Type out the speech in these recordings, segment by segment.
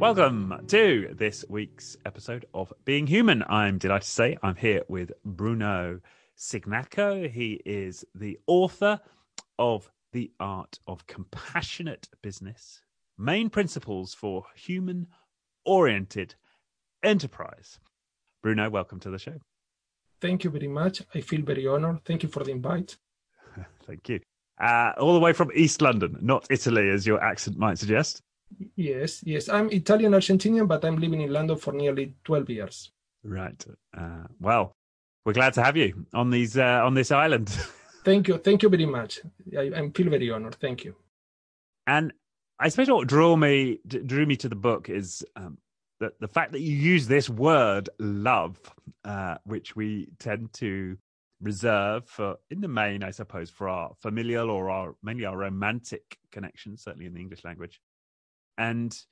Welcome to this week's episode of Being Human. I'm delighted to say I'm here with Bruno Signacco. He is the author of The Art of Compassionate Business Main Principles for Human Oriented Enterprise. Bruno, welcome to the show. Thank you very much. I feel very honored. Thank you for the invite. Thank you. Uh, all the way from East London, not Italy, as your accent might suggest. Yes, yes. I'm Italian Argentinian, but I'm living in London for nearly 12 years. Right. Uh, well, we're glad to have you on these uh, on this island. Thank you. Thank you very much. I, I feel very honored. Thank you. And I suppose what drew me drew me to the book is um, the the fact that you use this word love, uh, which we tend to reserve for in the main, I suppose, for our familial or our mainly our romantic connections, certainly in the English language and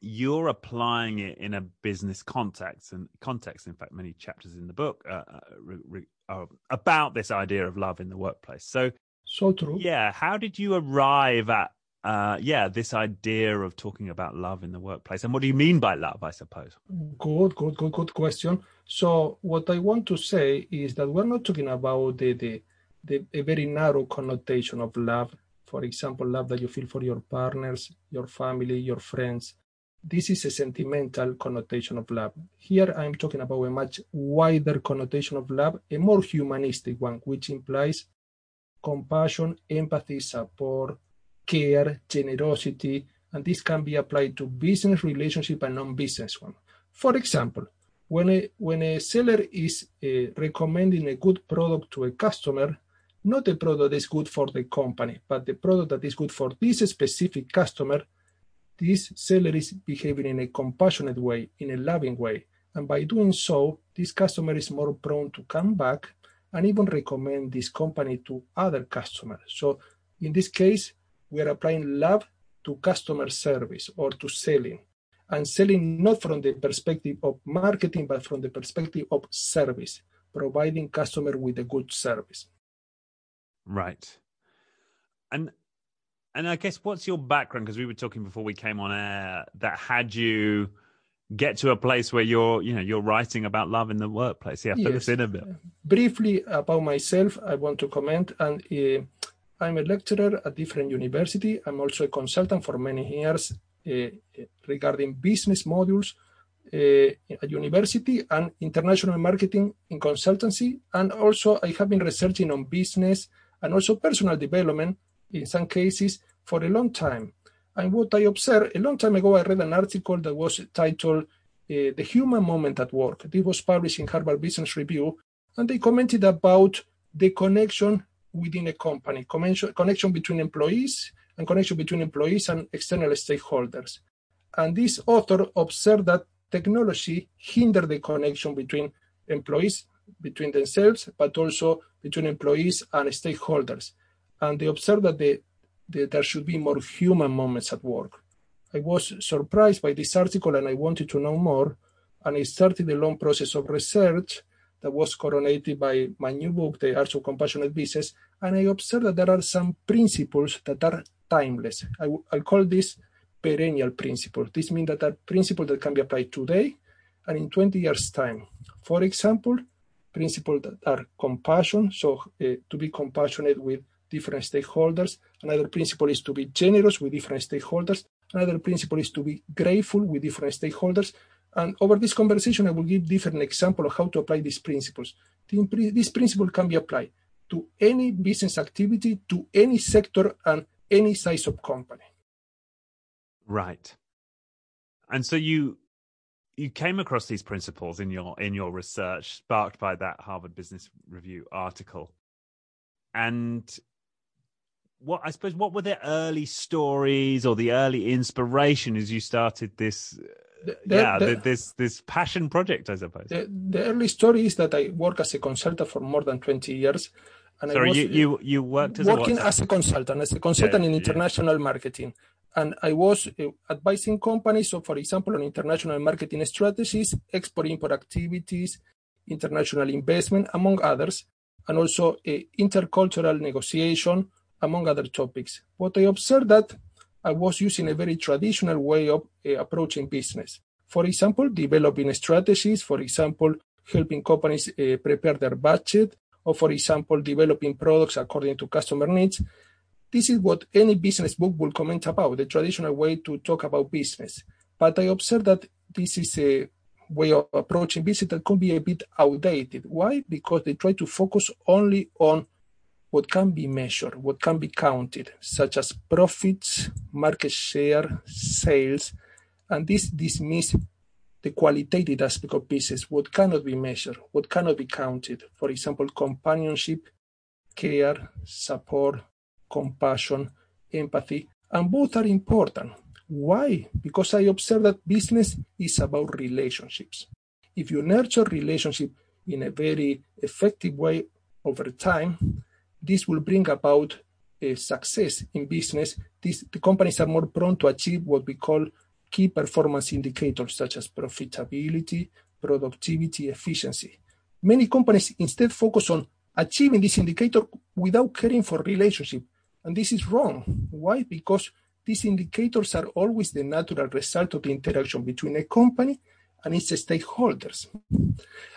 you're applying it in a business context and context in fact many chapters in the book uh, uh re, re, are about this idea of love in the workplace. So so true. yeah how did you arrive at uh, yeah this idea of talking about love in the workplace? And what do you mean by love i suppose? Good good good good question. So what i want to say is that we're not talking about the the, the a very narrow connotation of love for example, love that you feel for your partners, your family, your friends. This is a sentimental connotation of love. Here I'm talking about a much wider connotation of love, a more humanistic one, which implies compassion, empathy, support, care, generosity, and this can be applied to business relationship and non-business one. For example, when a, when a seller is uh, recommending a good product to a customer, not the product that is good for the company, but the product that is good for this specific customer, this seller is behaving in a compassionate way, in a loving way. And by doing so, this customer is more prone to come back and even recommend this company to other customers. So in this case, we are applying love to customer service or to selling and selling not from the perspective of marketing, but from the perspective of service, providing customer with a good service. Right. And and I guess what's your background? Because we were talking before we came on air that had you get to a place where you're, you know, you're writing about love in the workplace. Yeah, fill yes. us in a bit. Briefly about myself, I want to comment, and uh, I'm a lecturer at different university. I'm also a consultant for many years uh, regarding business modules uh, at university and international marketing in consultancy. And also, I have been researching on business and also personal development in some cases for a long time. And what I observed a long time ago, I read an article that was titled uh, The Human Moment at Work. This was published in Harvard Business Review, and they commented about the connection within a company, connection, connection between employees and connection between employees and external stakeholders. And this author observed that technology hindered the connection between employees between themselves, but also between employees and stakeholders. And they observed that the, there should be more human moments at work. I was surprised by this article and I wanted to know more. And I started a long process of research that was coronated by my new book, The Art of Compassionate Business. And I observed that there are some principles that are timeless. I, I call this perennial principle. This means that are principles that can be applied today and in 20 years' time. For example, principles that are compassion, so uh, to be compassionate with different stakeholders. Another principle is to be generous with different stakeholders. Another principle is to be grateful with different stakeholders. And over this conversation, I will give different examples of how to apply these principles. This principle can be applied to any business activity, to any sector, and any size of company. Right. And so you you came across these principles in your in your research sparked by that Harvard Business Review article. And what I suppose what were the early stories or the early inspiration as you started this the, yeah the, this this passion project I suppose. The, the early story is that I work as a consultant for more than 20 years and Sorry, I was you, you you worked as working a as a consultant as a consultant yeah, in international yeah. marketing and I was uh, advising companies, so for example, on international marketing strategies, export-import activities, international investment, among others, and also uh, intercultural negotiation, among other topics. What I observed that I was using a very traditional way of uh, approaching business. For example, developing strategies, for example, helping companies prepare their budget, or for example, developing products according to customer needs. This is what any business book will comment about, the traditional way to talk about business. But I observe that this is a way of approaching business that can be a bit outdated. Why? Because they try to focus only on what can be measured, what can be counted, such as profits, market share, sales, and this dismiss the qualitative aspect of business, what cannot be measured, what cannot be counted. For example, companionship, care, support, compassion, empathy, and both are important. Why? Because I observe that business is about relationships. If you nurture relationship in a very effective way over time, this will bring about a success in business. These, the companies are more prone to achieve what we call key performance indicators such as profitability, productivity, efficiency. Many companies instead focus on achieving this indicator without caring for relationship. And this is wrong. Why? Because these indicators are always the natural result of the interaction between a company and its stakeholders.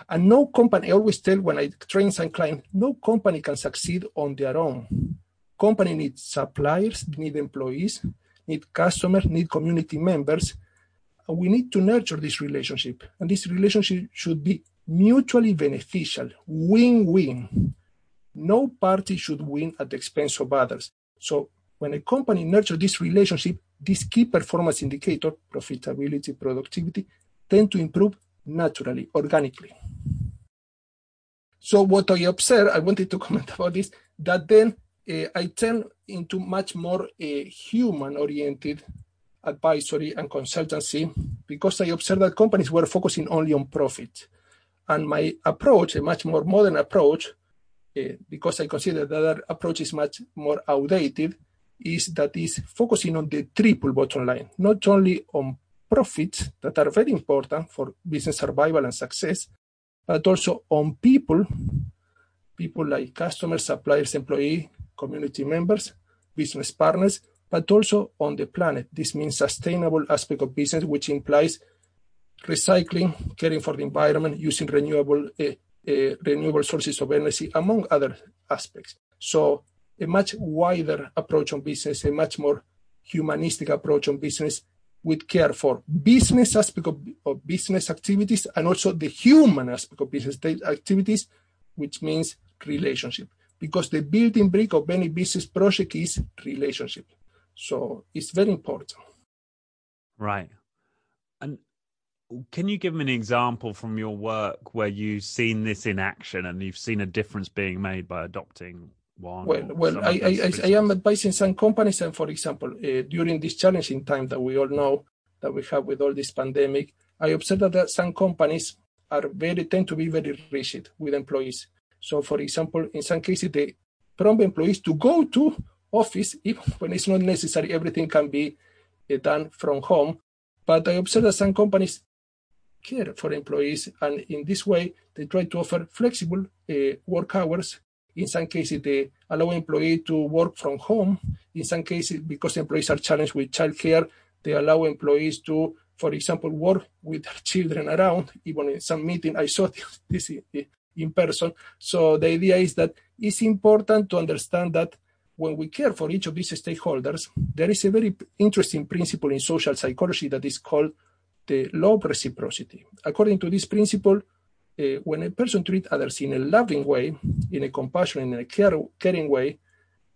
And no company, I always tell when I train some clients, no company can succeed on their own. Company needs suppliers, need employees, need customers, need community members. And we need to nurture this relationship. And this relationship should be mutually beneficial, win-win. No party should win at the expense of others. So when a company nurtures this relationship, this key performance indicator, profitability, productivity, tend to improve naturally, organically. So what I observe, I wanted to comment about this, that then uh, I turn into much more uh, human-oriented advisory and consultancy because I observed that companies were focusing only on profit. And my approach, a much more modern approach, because I consider that other approach is much more outdated, is that is focusing on the triple bottom line, not only on profits that are very important for business survival and success, but also on people, people like customers, suppliers, employee, community members, business partners, but also on the planet. This means sustainable aspect of business, which implies recycling, caring for the environment, using renewable uh, renewable sources of energy, among other aspects. So a much wider approach on business, a much more humanistic approach on business with care for business aspect of, of business activities and also the human aspect of business activities, which means relationship because the building brick of any business project is relationship. So it's very important. Right. Can you give me an example from your work where you've seen this in action and you've seen a difference being made by adopting one? Well, well, I, I, I, am advising some companies, and for example, uh, during this challenging time that we all know that we have with all this pandemic, I observed that some companies are very tend to be very rigid with employees. So, for example, in some cases, they prompt employees to go to office even when it's not necessary. Everything can be uh, done from home. But I observe that some companies care for employees, and in this way, they try to offer flexible uh, work hours. In some cases, they allow employees to work from home. In some cases, because employees are challenged with childcare, they allow employees to, for example, work with their children around. Even in some meeting, I saw this in person. So the idea is that it's important to understand that when we care for each of these stakeholders, there is a very interesting principle in social psychology that is called the law of reciprocity. According to this principle, uh, when a person treats others in a loving way, in a compassionate, in a care, caring way,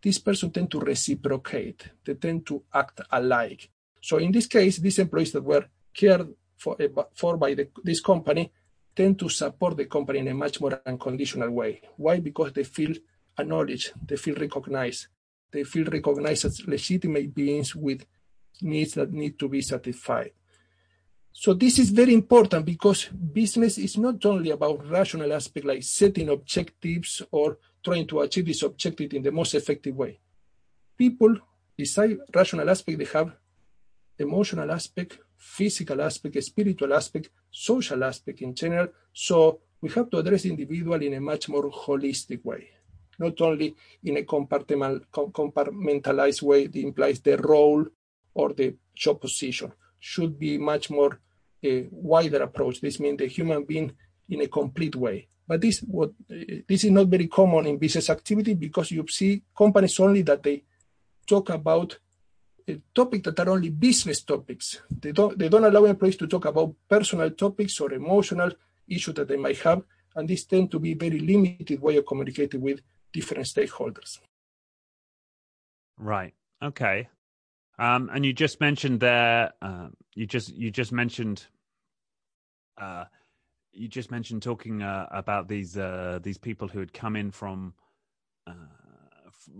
this person tend to reciprocate. They tend to act alike. So in this case, these employees that were cared for, uh, for by the, this company tend to support the company in a much more unconditional way. Why? Because they feel acknowledged, they feel recognized, they feel recognized as legitimate beings with needs that need to be satisfied. So this is very important because business is not only about rational aspect like setting objectives or trying to achieve this objective in the most effective way. People, beside rational aspect, they have emotional aspect, physical aspect, spiritual aspect, social aspect in general. So we have to address individual in a much more holistic way, not only in a compartmentalized way that implies the role or the job position. Should be much more a wider approach. This means the human being in a complete way. But this what this is not very common in business activity because you see companies only that they talk about eh, topics that are only business topics. They don't they don't allow employees to talk about personal topics or emotional issues that they might have, and this tend to be very limited way of communicating with different stakeholders. Right. Okay. Um, and you just mentioned there, uh, you just you just mentioned, uh, you just mentioned talking uh, about these uh, these people who had come in from uh,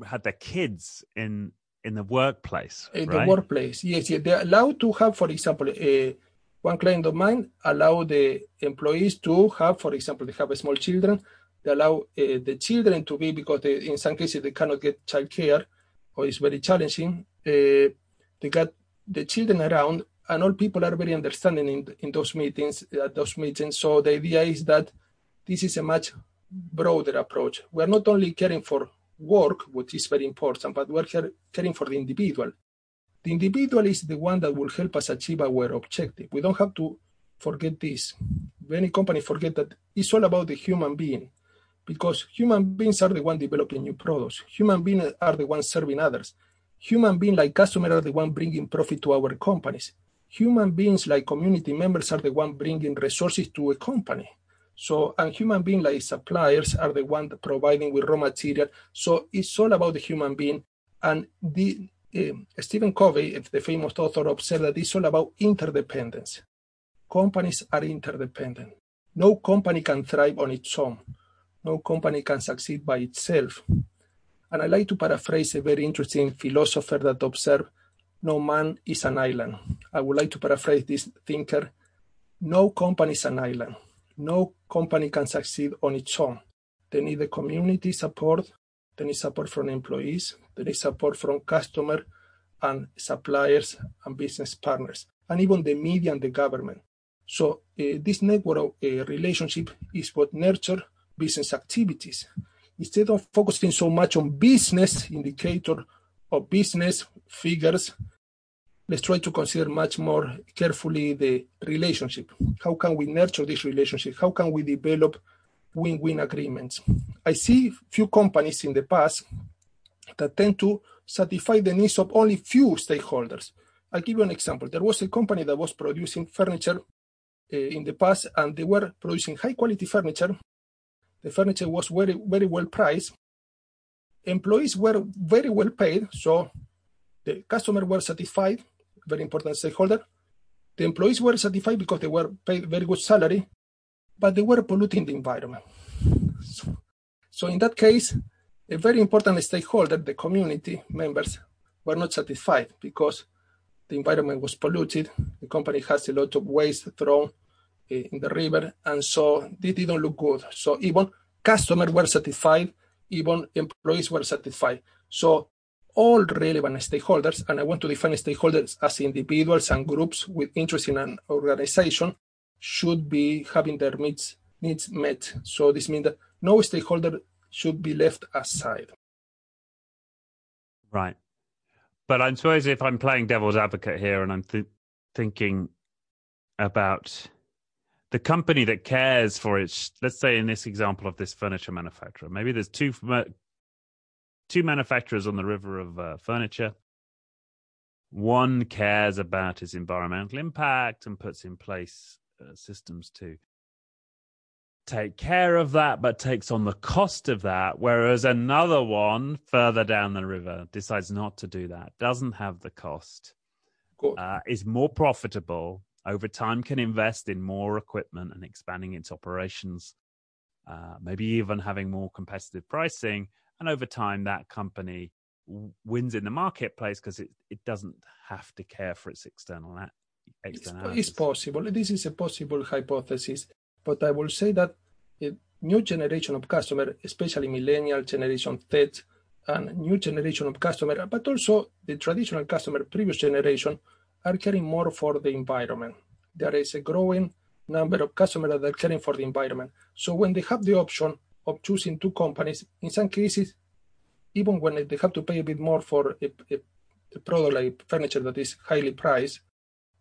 had their kids in in the workplace. In right? the workplace, yes, yes. They're allowed to have, for example, a one client of mine allow the employees to have, for example, they have small children. They allow uh, the children to be because they, in some cases they cannot get childcare or it's very challenging. Uh, they got the children around, and all people are very understanding in, in those meetings. At those meetings, so the idea is that this is a much broader approach. We are not only caring for work, which is very important, but we're caring for the individual. The individual is the one that will help us achieve our objective. We don't have to forget this. Many companies forget that it's all about the human being because human beings are the one developing new products. Human beings are the ones serving others. Human beings like customers are the one bringing profit to our companies. Human beings like community members are the one bringing resources to a company. So, and human beings like suppliers are the one providing with raw material. So it's all about the human being. And the uh, Stephen Covey, the famous author, observed that it's all about interdependence. Companies are interdependent. No company can thrive on its own. No company can succeed by itself. And I like to paraphrase a very interesting philosopher that observed no man is an island. I would like to paraphrase this thinker no company is an island. No company can succeed on its own. They need the community support, they need support from employees, they need support from customers and suppliers and business partners, and even the media and the government. So uh, this network uh, relationship is what nurture business activities. Instead of focusing so much on business indicator or business figures, let's try to consider much more carefully the relationship. How can we nurture this relationship? How can we develop win-win agreements? I see few companies in the past that tend to satisfy the needs of only few stakeholders. I'll give you an example. There was a company that was producing furniture uh, in the past, and they were producing high quality furniture. The furniture was very, very well priced. Employees were very well paid, so the customer were satisfied, very important stakeholder. The employees were satisfied because they were paid very good salary, but they were polluting the environment. So, so in that case, a very important stakeholder, the community members, were not satisfied because the environment was polluted. The company has a lot of waste thrown in the river, and so this didn't look good. So even customers were satisfied, even employees were satisfied. So all relevant stakeholders, and I want to define stakeholders as individuals and groups with interest in an organization, should be having their needs, needs met. So this means that no stakeholder should be left aside. Right. But I suppose if I'm playing devil's advocate here and I'm th- thinking about the company that cares for its, let's say in this example of this furniture manufacturer, maybe there's two two manufacturers on the river of uh, furniture. One cares about its environmental impact and puts in place uh, systems to take care of that, but takes on the cost of that. Whereas another one further down the river decides not to do that, doesn't have the cost, uh, is more profitable over time, can invest in more equipment and expanding its operations, uh, maybe even having more competitive pricing. And over time, that company wins in the marketplace because it, it doesn't have to care for its external externalities. It's, it's possible. This is a possible hypothesis but I will say that a new generation of customer, especially millennial generation Z and new generation of customer, but also the traditional customer, previous generation, are caring more for the environment. There is a growing number of customers that are caring for the environment. So when they have the option of choosing two companies, in some cases, even when they have to pay a bit more for a, a a product like furniture that is highly priced,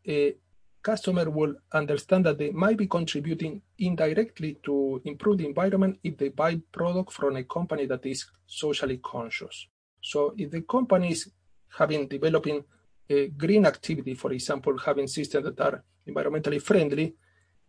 a customer will understand that they might be contributing indirectly to improve the environment if they buy product from a company that is socially conscious. So if the company is having developing green activity, for example, having systems that are environmentally friendly,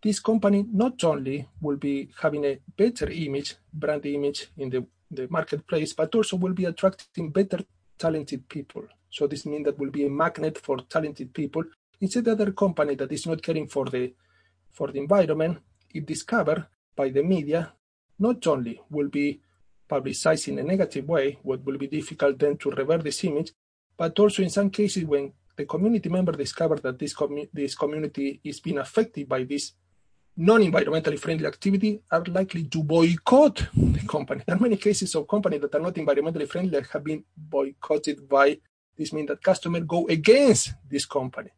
this company not only will be having a better image, brand image in the, the marketplace, but also will be attracting better talented people. So this means that will be a magnet for talented people. Instead, other company that is not caring for the for the environment, if discovered by the media, not only will be publicized in a negative way, what will be difficult then to revert this image, but also in some cases when the community member discover that this, this community is being affected by this non-environmentally friendly activity are likely to boycott the company. There are many cases of companies that are not environmentally friendly that have been boycotted by this means that customers go against this company.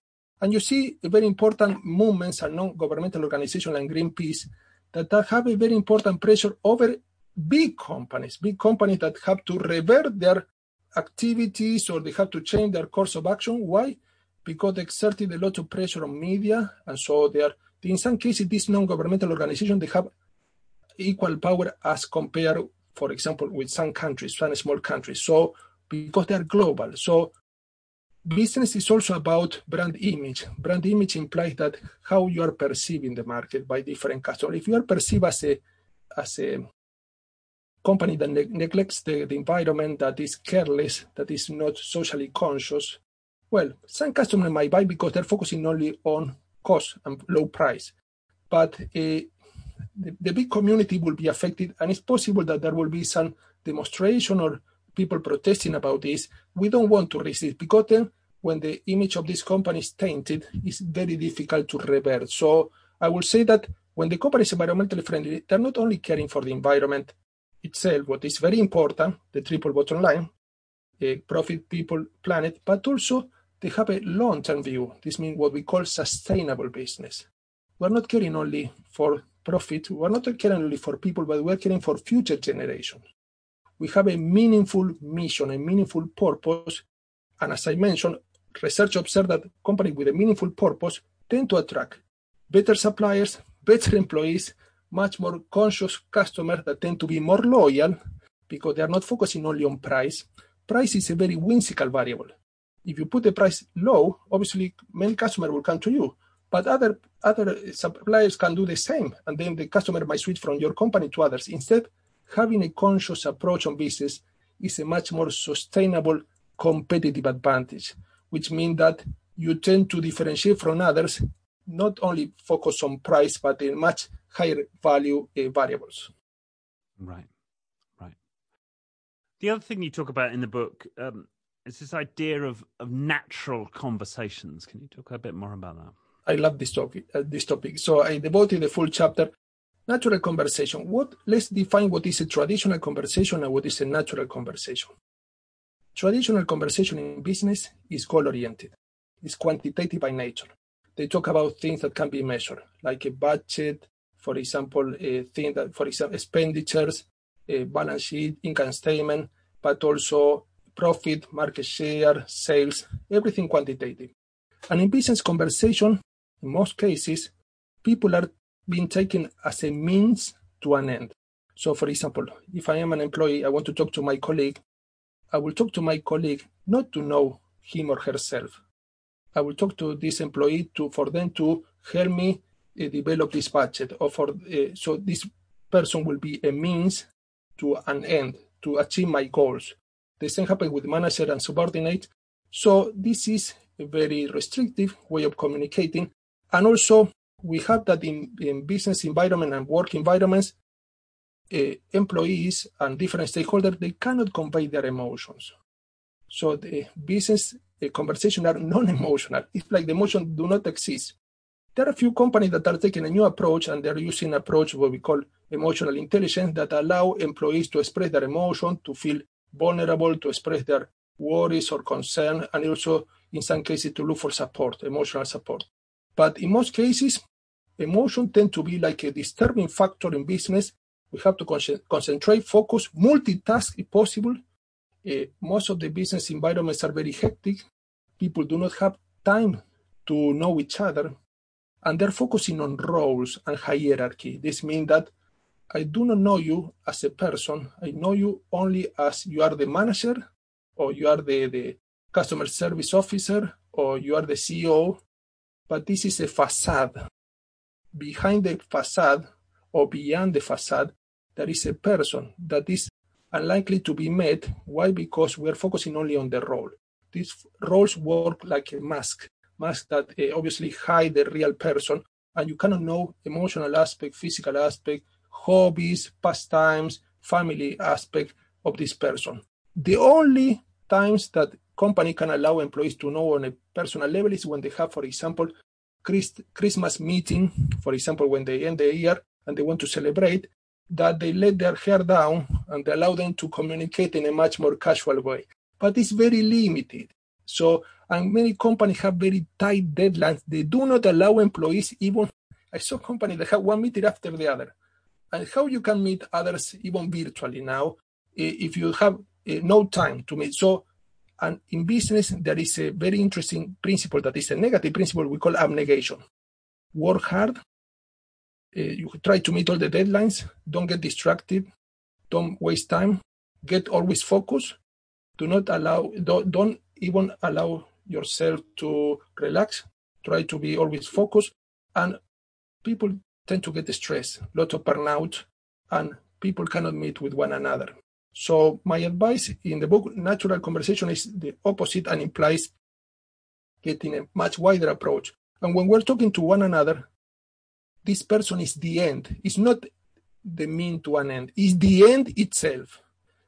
And you see very important movements and non-governmental organizations like Greenpeace that have a very important pressure over big companies, big companies that have to revert their activities or they have to change their course of action. Why? Because they exerted a lot of pressure on media, and so they are. In some cases, these non-governmental organizations they have equal power as compared, for example, with some countries, some small countries. So because they are global, so business is also about brand image. Brand image implies that how you are perceived in the market by different customers. If you are perceived as a as a company that ne- neglects the, the environment, that is careless, that is not socially conscious, well, some customers might buy because they're focusing only on cost and low price. But uh, the, the big community will be affected, and it's possible that there will be some demonstration or people protesting about this. We don't want to risk resist because then when the image of this company is tainted, it's very difficult to revert. So I will say that when the company is environmentally friendly, they're not only caring for the environment itself, what is very important, the triple bottom line, profit, people, planet, but also they have a long-term view. This means what we call sustainable business. We're not caring only for profit. We're not caring only for people, but we're caring for future generations. We have a meaningful mission, a meaningful purpose. And as I mentioned, research observed that companies with a meaningful purpose tend to attract better suppliers, better employees, much more conscious customers that tend to be more loyal because they are not focusing only on price. Price is a very whimsical variable. If you put the price low, obviously many customers will come to you, but other other suppliers can do the same, and then the customer might switch from your company to others. Instead, having a conscious approach on business is a much more sustainable competitive advantage, which means that you tend to differentiate from others, not only focus on price, but in much higher value uh, variables. Right, right. The other thing you talk about in the book um, is this idea of, of natural conversations. Can you talk a bit more about that? I love this topic. Uh, this topic. So I devoted a full chapter. Natural conversation. What? Let's define what is a traditional conversation and what is a natural conversation. Traditional conversation in business is goal oriented. It's quantitative by nature. They talk about things that can be measured, like a budget, for example, a thing that, for example, expenditures, a balance sheet, income statement, but also profit, market share, sales, everything quantitative. And in business conversation, in most cases, people are being taken as a means to an end. So, for example, if I am an employee, I want to talk to my colleague, I will talk to my colleague not to know him or herself. I will talk to this employee to for them to help me uh, develop this budget, or for uh, so this person will be a means to an end to achieve my goals. The same happens with manager and subordinate. So this is a very restrictive way of communicating. And also we have that in, in business environment and work environments, uh, employees and different stakeholders, they cannot convey their emotions. So the business uh, conversation are non-emotional. It's like the emotion do not exist. There are a few companies that are taking a new approach and they're using an approach what we call emotional intelligence that allow employees to express their emotion, to feel vulnerable, to express their worries or concern, and also in some cases to look for support, emotional support. But in most cases, emotion tend to be like a disturbing factor in business. We have to con- concentrate, focus, multitask if possible, uh, most of the business environments are very hectic. People do not have time to know each other, and they're focusing on roles and hierarchy. This means that I do not know you as a person. I know you only as you are the manager, or you are the, the customer service officer, or you are the CEO. But this is a facade. Behind the facade, or beyond the facade, there is a person that is unlikely to be met. Why? Because we are focusing only on the role. These roles work like a mask, that uh, obviously hide the real person, and you cannot know emotional aspect, physical aspect, hobbies, pastimes, family aspect of this person. The only times that company can allow employees to know on a personal level is when they have, for example, Christmas meeting, for example, when they end the year and they want to celebrate, that they let their hair down and allow them to communicate in a much more casual way. But it's very limited. So, and many companies have very tight deadlines. They do not allow employees even. I saw companies that have one meeting after the other. And how you can meet others even virtually now if you have no time to meet. So, and in business, there is a very interesting principle that is a negative principle we call abnegation. Work hard, uh, you try to meet all the deadlines. Don't get distracted. Don't waste time. Get always focused. Do not allow. Don't, don't even allow yourself to relax. Try to be always focused. And people tend to get stressed, a lot of burnout, and people cannot meet with one another. So my advice in the book, Natural Conversation, is the opposite and implies getting a much wider approach. And when we're talking to one another, this person is the end. It's not the mean to an end. It's the end itself.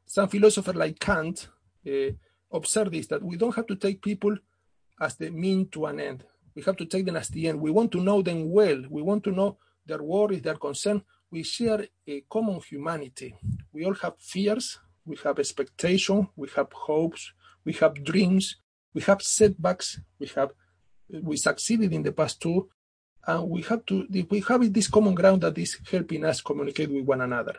Some philosophers like Kant uh, observe this, that we don't have to take people as the mean to an end. We have to take them as the end. We want to know them well. We want to know their worries, their concern. We share a common humanity. We all have fears. We have expectation. We have hopes. We have dreams. We have setbacks. We have we succeeded in the past too and we have to we have this common ground that is helping us communicate with one another.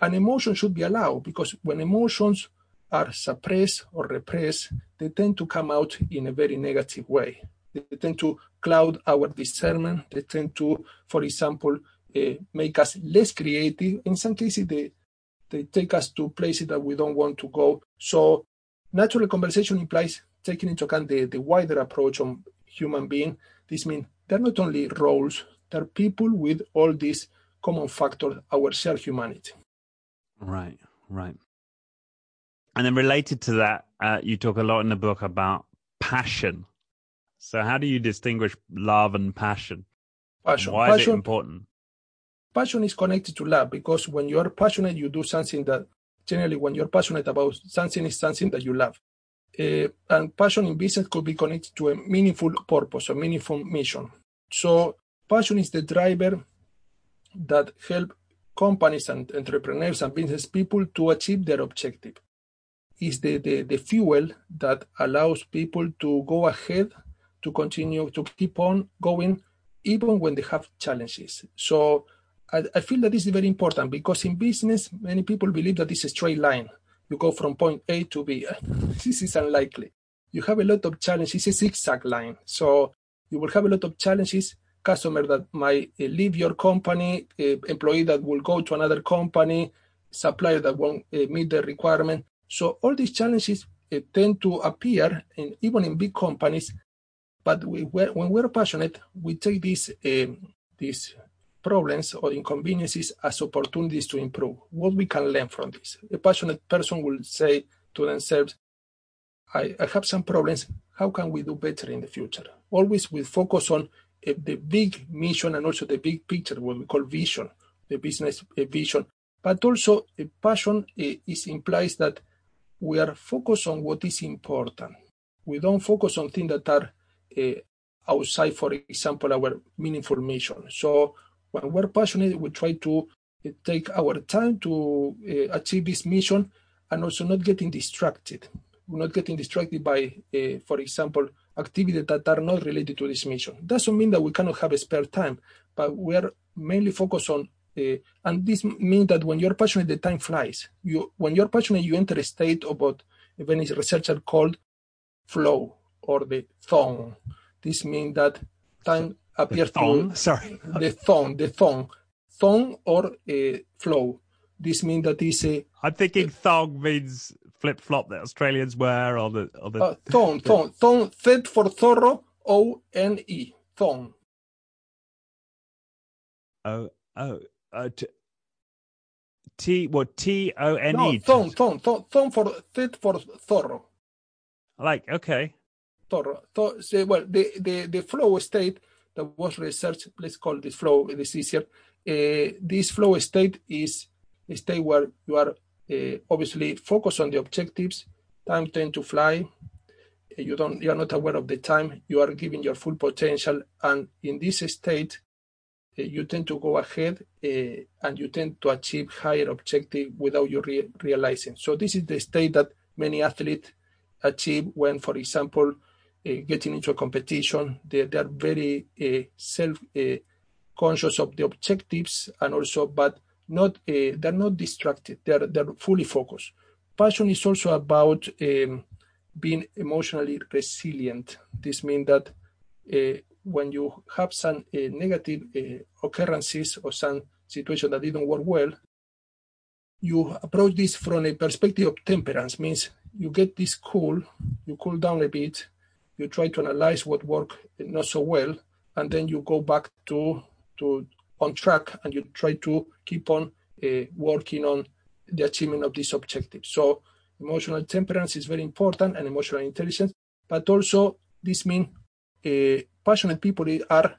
And emotion should be allowed because when emotions are suppressed or repressed, they tend to come out in a very negative way. They tend to cloud our discernment. They tend to, for example, uh, make us less creative. In some cases, they they take us to places that we don't want to go. So, natural conversation implies taking into account the, the wider approach on human being. This means they're not only roles, they're people with all these common factors, our shared humanity. Right, right. And then related to that, uh, you talk a lot in the book about passion. So, how do you distinguish love and passion? Passion. Why passion, is it important? Passion is connected to love because when you are passionate, you do something that generally, when you're passionate about something, is something that you love. Uh, and passion in business could be connected to a meaningful purpose, a meaningful mission. So passion is the driver that help companies and entrepreneurs and business people to achieve their objective. Is the, the, the fuel that allows people to go ahead, to continue, to keep on going, even when they have challenges. So I, I feel that this is very important because in business, many people believe that it's a straight line you go from point A to B. this is unlikely. You have a lot of challenges. It's a zigzag line. So you will have a lot of challenges. Customer that might uh, leave your company, uh, employee that will go to another company, supplier that won't uh, meet the requirement. So all these challenges uh, tend to appear in, even in big companies. But we, when we're passionate, we take these um, these problems or inconveniences as opportunities to improve. What we can learn from this. A passionate person will say to themselves, I, I have some problems. How can we do better in the future? Always with focus on uh, the big mission and also the big picture, what we call vision, the business uh, vision. But also, a passion uh, is implies that we are focused on what is important. We don't focus on things that are uh, outside, for example, our meaningful mission. So when we're passionate, we try to uh, take our time to uh, achieve this mission and also not getting distracted. We're not getting distracted by, for example, activities that are not related to this mission. Doesn't mean that we cannot have spare time, but we are mainly focused on uh, and this means that when you're passionate, the time flies. You, when you're passionate, you enter a state about a Venice researcher called flow or the thong. This means that time appears thong? to Sorry. the thong, the thong, thong or uh, flow. This means that is a I'm thinking thong means flip flop that Australians wear on the on the uh, thong, thong, thong, Z for thorough, O N E, thong. oh oh uh, t, T what T O N No, E thong, thong, thong, thong for Z for thorough. like okay thorough. So, well, the, the, the flow state that was researched, let's call this flow, it is easier. Uh, this flow state is a state where you are uh, obviously focused on the objectives, time tend to fly, you don't you are not aware of the time, you are giving your full potential, and in this state, you tend to go ahead uh, and you tend to achieve higher objective without you re- realizing. So this is the state that many athletes achieve when, for example, uh, getting into a competition. They, they are very uh, self uh, conscious of the objectives and also, but not uh, they're not distracted. They're they're fully focused. Passion is also about um, being emotionally resilient. This means that uh, when you have some uh, negative uh, occurrences or some situation that didn't work well, you approach this from a perspective of temperance. Means you get this cool, you cool down a bit, you try to analyze what worked not so well, and then you go back to to on track and you try to keep on uh, working on the achievement of this objective. So emotional temperance is very important and emotional intelligence, but also this means uh, passionate people are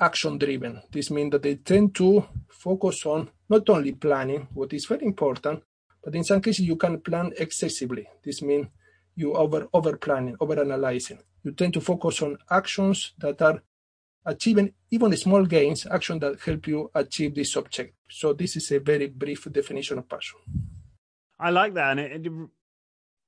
action driven. This means that they tend to focus on not only planning, what is very important, but in some cases you can plan excessively. This means you over over planning, over analyzing. You tend to focus on actions that are achieving even small gains, action that help you achieve this objective. So this is a very brief definition of passion. I like that, and it, it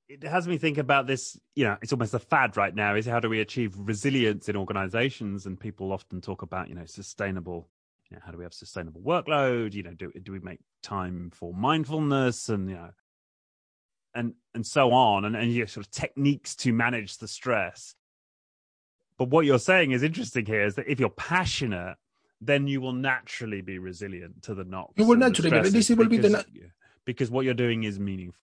it has me think about this. You know, it's almost a fad right now. Is how do we achieve resilience in organizations? And people often talk about you know sustainable. You know, how do we have sustainable workload? You know, do do we make time for mindfulness and you know, and and so on, and and you know, sort of techniques to manage the stress. But what you're saying is interesting here is that if you're passionate, then you will naturally be resilient to the knocks. You will the naturally be- this will be the na- because what you're doing is meaningful.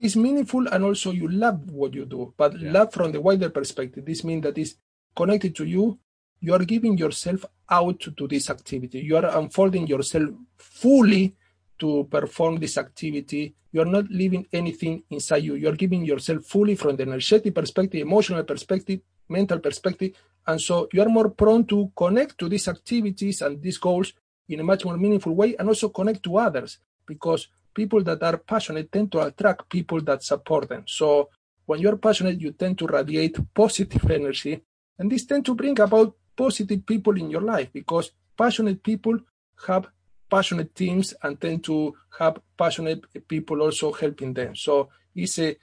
It's meaningful and also you love what you do, but Yeah. love from the wider perspective. This means that it's connected to you. You are giving yourself out to this activity. You are unfolding yourself fully to perform this activity. You are not leaving anything inside you. You are giving yourself fully from the energetic perspective, emotional perspective, mental perspective. And so you are more prone to connect to these activities and these goals in a much more meaningful way and also connect to others because people that are passionate tend to attract people that support them. So when you're passionate, you tend to radiate positive energy, and this tend to bring about positive people in your life because passionate people have passionate teams and tend to have passionate people also helping them. So it's a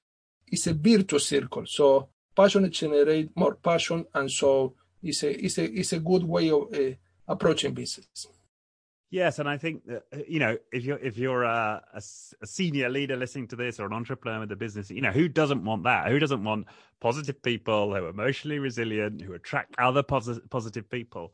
it's a virtuous circle. So passionate generate more passion, and so it's a it's a it's a good way of uh, approaching business. Yes, and I think that uh, you know if you're if you're a, a a senior leader listening to this or an entrepreneur with a business, you know who doesn't want that? Who doesn't want positive people who are emotionally resilient, who attract other positive people?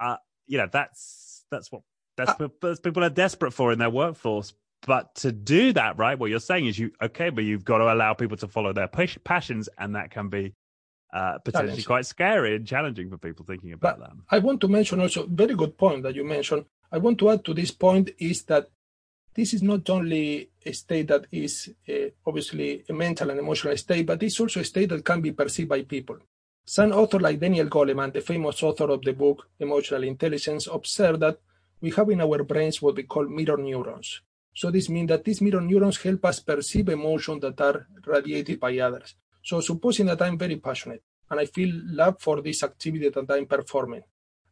Uh, you know that's that's what that's what that's people are desperate for in their workforce. But to do that, right? What you're saying is you okay, but you've got to allow people to follow their pas- passions, and that can be uh, potentially quite scary and challenging for people thinking about that. I want to mention also very good point that you mentioned. I want to add to this point is that this is not only a state that is uh, obviously a mental and emotional state, but it's also a state that can be perceived by people. Some author like Daniel Goleman, the famous author of the book Emotional Intelligence, observed that we have in our brains what we call mirror neurons. So this means that these mirror neurons help us perceive emotions that are radiated by others. So supposing that I'm very passionate and I feel love for this activity that I'm performing,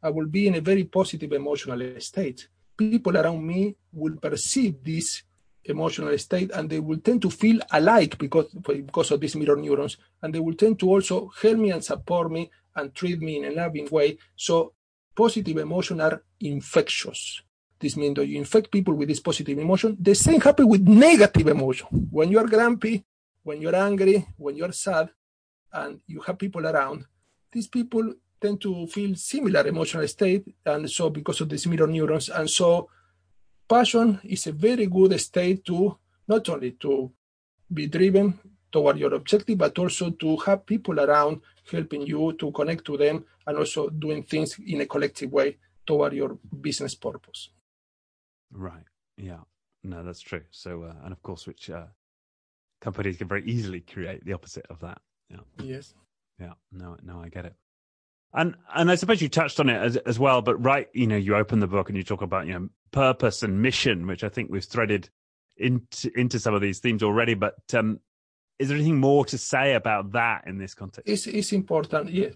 I will be in a very positive emotional state. People around me will perceive this emotional state and they will tend to feel alike because, because of these mirror neurons. And they will tend to also help me and support me and treat me in a loving way. So positive emotions are infectious. This means that you infect people with this positive emotion. The same happens with negative emotion. When you are grumpy, when you're angry, when you're sad, and you have people around, these people tend to feel similar emotional state, and so because of these mirror neurons, and so passion is a very good state to not only to be driven toward your objective, but also to have people around helping you to connect to them and also doing things in a collective way toward your business purpose. Right. Yeah. No, that's true. So, uh, and of course, which uh, companies can very easily create the opposite of that. Yeah. Yes. Yeah. No, no, I get it. And and I suppose you touched on it as as well, but right, you know, you open the book and you talk about you know purpose and mission, which I think we've threaded into into some of these themes already. But um, is there anything more to say about that in this context? It's, it's important. Yeah,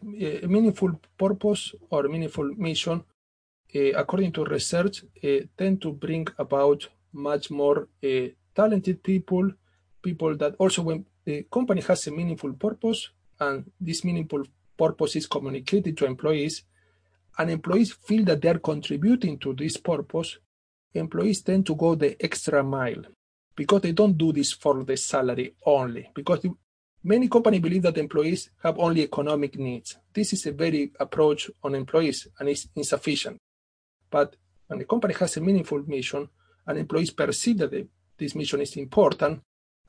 a meaningful purpose or meaningful mission, uh, according to research, uh, tend to bring about much more uh, talented people, people that also when the company has a meaningful purpose and this meaningful purpose is communicated to employees and employees feel that they are contributing to this purpose, employees tend to go the extra mile because they don't do this for the salary only because many companies believe that employees have only economic needs. This is a very approach on employees and it's insufficient. But when a company has a meaningful mission and employees perceive that the, this mission is important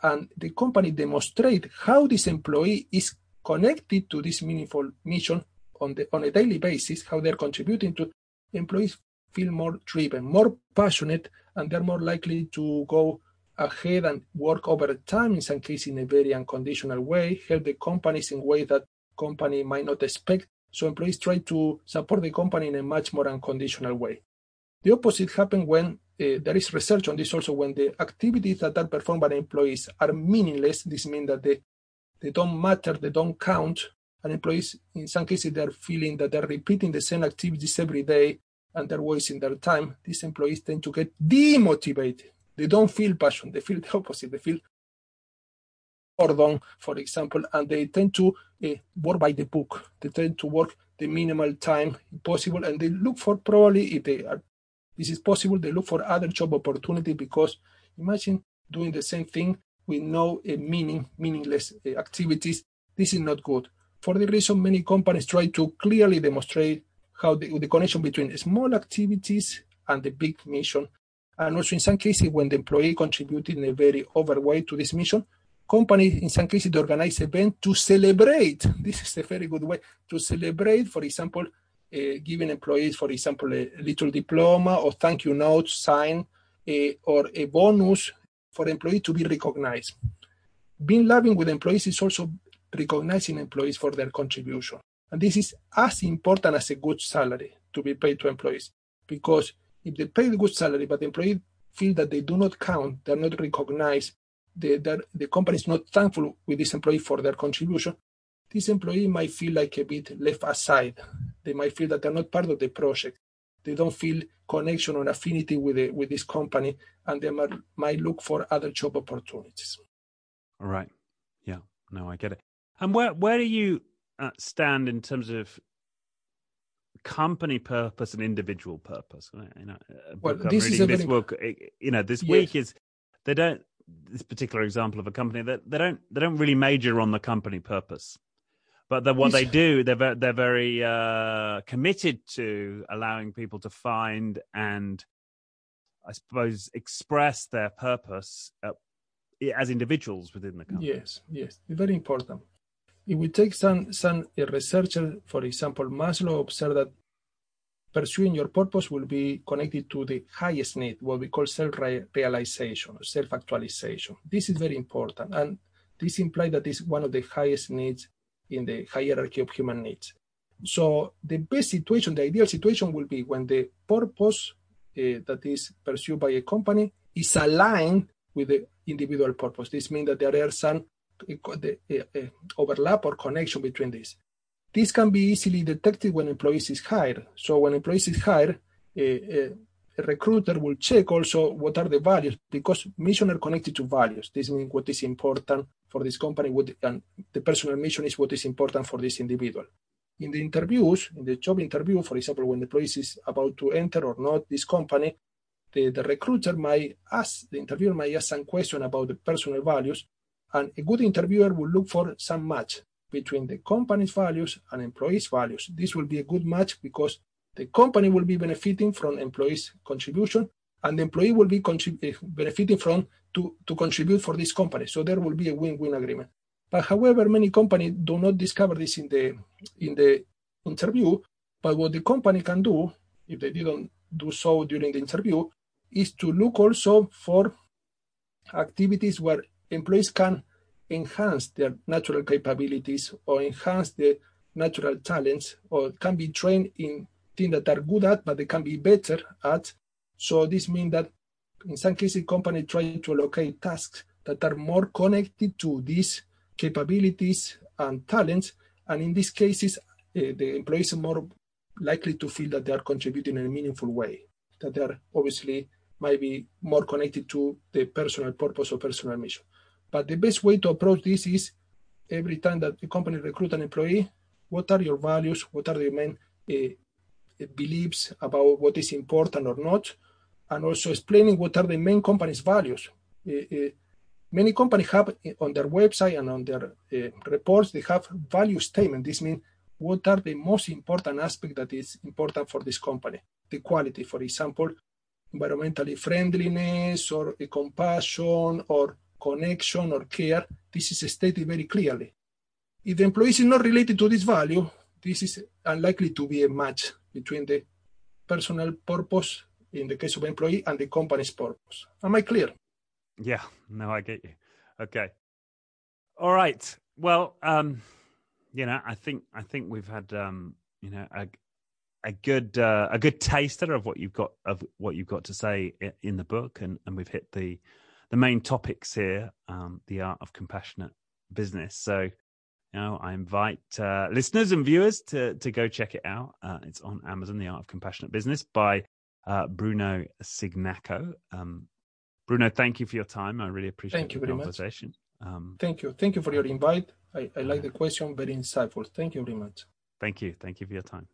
and the company demonstrate how this employee is connected to this meaningful mission on the on a daily basis how they're contributing to employees feel more driven more passionate and they're more likely to go ahead and work over time in some cases in a very unconditional way help the companies in way that company might not expect. So employees try to support the company in a much more unconditional way. The opposite happens when uh, there is research on this also when the activities that are performed by employees are meaningless. This means that they, they don't matter they don't count and employees in some cases they're feeling that they're repeating the same activities every day and they're wasting their time these employees tend to get demotivated they don't feel passion. They feel the opposite. They feel boredom, for example, and they tend to uh, work by the book. They tend to work the minimal time possible, and they look for probably if they are this is possible. They look for other job opportunity because imagine doing the same thing with no uh, meaning, meaningless uh, activities. This is not good. For the reason many companies try to clearly demonstrate how the, the connection between small activities and the big mission and also in some cases when the employee contributed in a very overweight way to this mission, companies in some cases organize events to celebrate. This is a very good way to celebrate, for example, uh, giving employees, for example, a little diploma or thank you note sign uh, or a bonus for employees to be recognized. Being loving with employees is also recognizing employees for their contribution. And this is as important as a good salary to be paid to employees because if they pay a good salary, but the employee feel that they do not count, they're not recognized, the, the company is not thankful with this employee for their contribution, this employee might feel like a bit left aside. They might feel that they're not part of the project. They don't feel connection or affinity with the, with this company, and they might, might look for other job opportunities. All right. Yeah. No, I get it. And where where do you uh, stand in terms of company purpose and individual purpose. You know, well, this is a this very... book. You know, this yes. week is they don't. This particular example of a company that they don't they don't really major on the company purpose, but the, what they do they're they're very uh, committed to allowing people to find and I suppose express their purpose uh, as individuals within the company. Yes, yes, very important if we take some some researcher, for example, Maslow observed that pursuing your purpose will be connected to the highest need, what we call self-realization, or self-actualization. This is very important, and this implies that it's one of the highest needs in the hierarchy of human needs. So the best situation, the ideal situation will be when the purpose uh, that is pursued by a company is aligned with the individual purpose. This means that there are some uh, overlap or connection between these. This can be easily detected when employees is hired. So when employees is hired, a, a recruiter will check also what are the values because mission are connected to values. This means what is important for this company, what, and the personal mission is what is important for this individual. In the interviews, in the job interview, for example, when the employee is about to enter or not this company, the, the recruiter might ask, the interviewer might ask some question about the personal values And a good interviewer will look for some match between the company's values and employees' values. This will be a good match because the company will be benefiting from employees' contribution and the employee will be eh, benefiting from to, to contribute for this company. So there will be a win-win agreement. But however, many companies do not discover this in the in the interview. But what the company can do, if they didn't do so during the interview, is to look also for activities where employees can enhance their natural capabilities or enhance their natural talents or can be trained in things that are good at but they can be better at. So this means that in some cases companies try to allocate tasks that are more connected to these capabilities and talents. And in these cases uh, the employees are more likely to feel that they are contributing in a meaningful way that they are obviously might be more connected to the personal purpose or personal mission. But the best way to approach this is every time that the company recruit an employee, what are your values? What are the main uh, beliefs about what is important or not? And also explaining what are the main company's values. Uh, many companies have eh, on their website and on their reports, they have value statement. This means what are the most important aspect that is important for this company. The quality, for example, environmentally friendliness or compassion or connection, or care, this is stated very clearly. If the employee is not related to this value, this is unlikely to be a match between the personal purpose in the case of employee and the company's purpose. Am I clear? Yeah, no, I get you. Okay. All right. Well, um, you know, I think I think we've had um, you know, a a good uh, a good taster of what you've got of what you've got to say in the book and and we've hit the the main topics here, um, the art of compassionate business. So, you know, I invite uh, listeners and viewers to to go check it out. Uh, it's on Amazon, The Art of Compassionate Business by uh, Bruno Cignacco. Um, Bruno, thank you for your time. I really appreciate thank you the very conversation. Much. Um, thank you. Thank you for your invite. I, I like the question. Very insightful. Thank you very much. Thank you. Thank you for your time.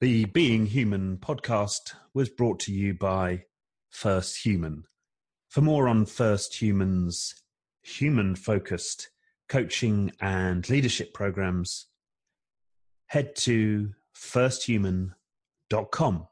The Being Human podcast was brought to you by First Human for more on First Human's human focused coaching and leadership programs, head to firsthuman.com.